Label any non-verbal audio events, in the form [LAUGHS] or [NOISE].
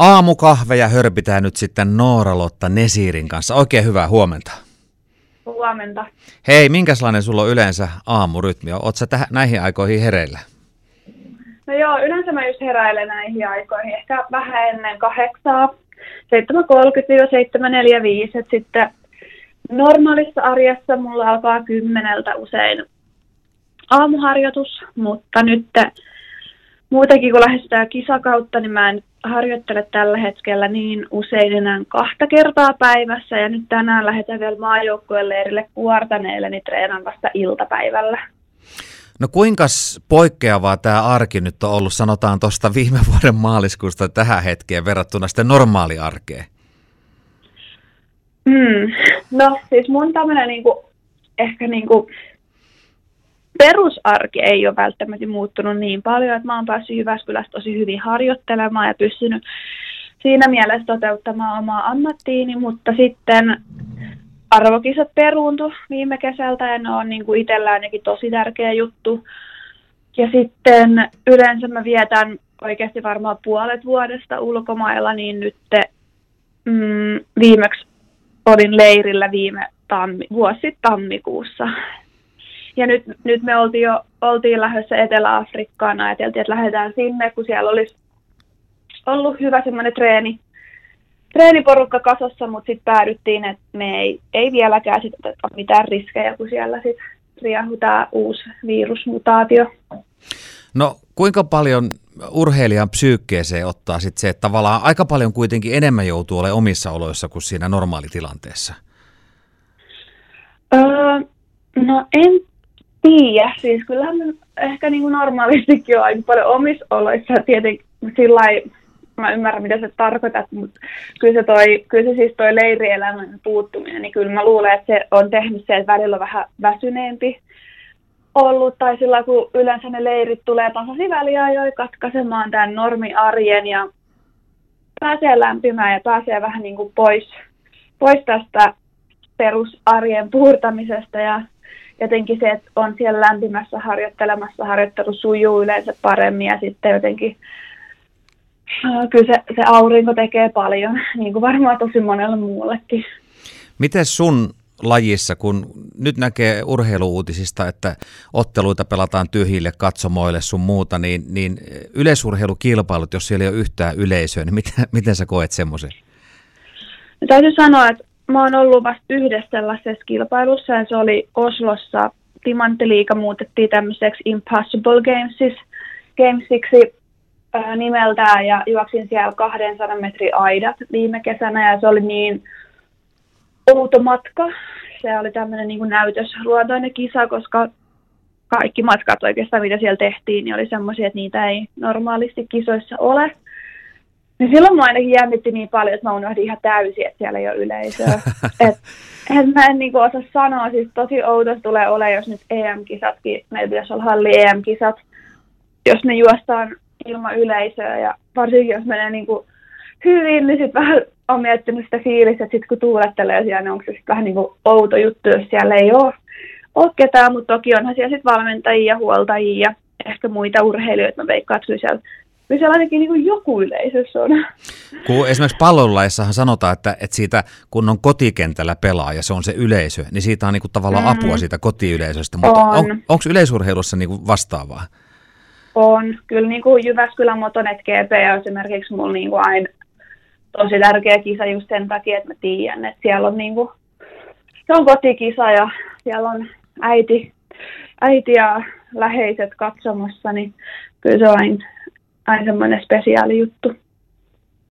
Aamukahveja hörpitään nyt sitten Noora-Lotta Nesirin kanssa. Oikein hyvää huomenta. Huomenta. Hei, minkälainen sulla on yleensä aamurytmi? Oletko sä täh- näihin aikoihin hereillä? No joo, yleensä mä just heräilen näihin aikoihin, ehkä vähän ennen kahdeksaa, 7.30-7.45, että sitten normaalissa arjessa mulla alkaa kymmeneltä usein aamuharjoitus, mutta nyt muutenkin kun lähestytään kisakautta, niin mä en harjoittele tällä hetkellä niin usein enää kahta kertaa päivässä ja nyt tänään lähdetään vielä maajoukkueen leirille kuortaneille, niin treenan vasta iltapäivällä. No kuinka poikkeavaa tämä arki nyt on ollut, sanotaan tuosta viime vuoden maaliskuusta tähän hetkeen verrattuna sitten normaaliarkeen? Mm. No siis mun tämmöinen niinku, ehkä niinku, perusarki ei ole välttämättä muuttunut niin paljon, että mä oon päässyt Jyväskylässä tosi hyvin harjoittelemaan ja pystynyt siinä mielessä toteuttamaan omaa ammattiini, mutta sitten arvokisat peruuntu viime kesältä ja ne on niin kuin itsellä ainakin tosi tärkeä juttu. Ja sitten yleensä mä vietän oikeasti varmaan puolet vuodesta ulkomailla, niin nyt mm, viimeksi olin leirillä viime tammi, vuosi tammikuussa. Ja nyt, nyt me oltiin jo oltiin lähdössä Etelä-Afrikkaan, ajateltiin, että lähdetään sinne, kun siellä olisi ollut hyvä semmoinen treeni, treeniporukka kasassa, mutta sitten päädyttiin, että me ei, ei vieläkään sit oteta mitään riskejä, kun siellä sitten riahu tämä uusi virusmutaatio. No kuinka paljon urheilijan psyykkeeseen ottaa sitten se, että tavallaan aika paljon kuitenkin enemmän joutuu olemaan omissa oloissa kuin siinä normaalitilanteessa? Öö, no en tiedä. Siis kyllähän ehkä niin kuin normaalistikin on aika paljon omissa oloissa. Tietenkin sillä mä ymmärrän, mitä se tarkoitat, mutta kyllä se, toi, kyllä se siis toi leirielämän puuttuminen, niin kyllä mä luulen, että se on tehnyt se, että välillä on vähän väsyneempi ollut, tai sillä kun yleensä ne leirit tulee tasasi väliajoin katkaisemaan tämän normiarjen ja pääsee lämpimään ja pääsee vähän niin kuin pois, pois tästä perusarjen puurtamisesta ja jotenkin se, että on siellä lämpimässä harjoittelemassa, harjoittelu sujuu yleensä paremmin ja sitten jotenkin kyllä se, se aurinko tekee paljon, [LAUGHS] niin kuin varmaan tosi monella muullekin. Miten sun lajissa, kun nyt näkee urheiluuutisista, että otteluita pelataan tyhjille katsomoille sun muuta, niin, niin yleisurheilukilpailut, jos siellä ei ole yhtään yleisöä, niin miten, [LAUGHS] miten sä koet semmoisen? No, täytyy sanoa, että mä oon ollut vasta yhdessä sellaisessa kilpailussa ja se oli Oslossa. Timanttiliiga muutettiin tämmöiseksi Impossible Gamesiksi, Gamesiksi äh, nimeltään ja juoksin siellä 200 metrin aidat viime kesänä ja se oli niin outo matka. Se oli tämmöinen niin näytösluontoinen kisa, koska kaikki matkat oikeastaan, mitä siellä tehtiin, niin oli semmoisia, että niitä ei normaalisti kisoissa ole. Niin silloin mä ainakin jännitti niin paljon, että mä unohdin ihan täysin, että siellä ei ole yleisöä. [LAUGHS] et, et mä en niinku osaa sanoa, siis tosi outo tulee ole, jos nyt EM-kisatkin, meillä pitäisi olla halli EM-kisat, jos ne juostaan ilman yleisöä ja varsinkin jos menee niinku hyvin, niin sitten vähän on miettinyt sitä fiilistä, että sitten kun tuulettelee siellä, niin onko se sitten vähän niin kuin outo juttu, jos siellä ei ole, ole ketään, mutta toki onhan siellä sitten valmentajia, huoltajia ja ehkä muita urheilijoita, mä veikkaan, että kyllä siellä kyllä siellä ainakin niin kuin joku yleisössä on. Kun esimerkiksi pallonlaissahan sanotaan, että, että siitä kun on kotikentällä pelaa ja se on se yleisö, niin siitä on niin kuin tavallaan mm. apua siitä kotiyleisöstä. Mutta on. on, onko yleisurheilussa niin kuin vastaavaa? On. Kyllä niin kuin Jyväskylän Motonet GP on esimerkiksi mulla niin kuin aina tosi tärkeä kisa just sen takia, että mä tiedän, että siellä on niin kuin, se on kotikisa ja siellä on äiti, äiti ja läheiset katsomassa, niin kyllä se on aina, aina semmoinen spesiaali juttu.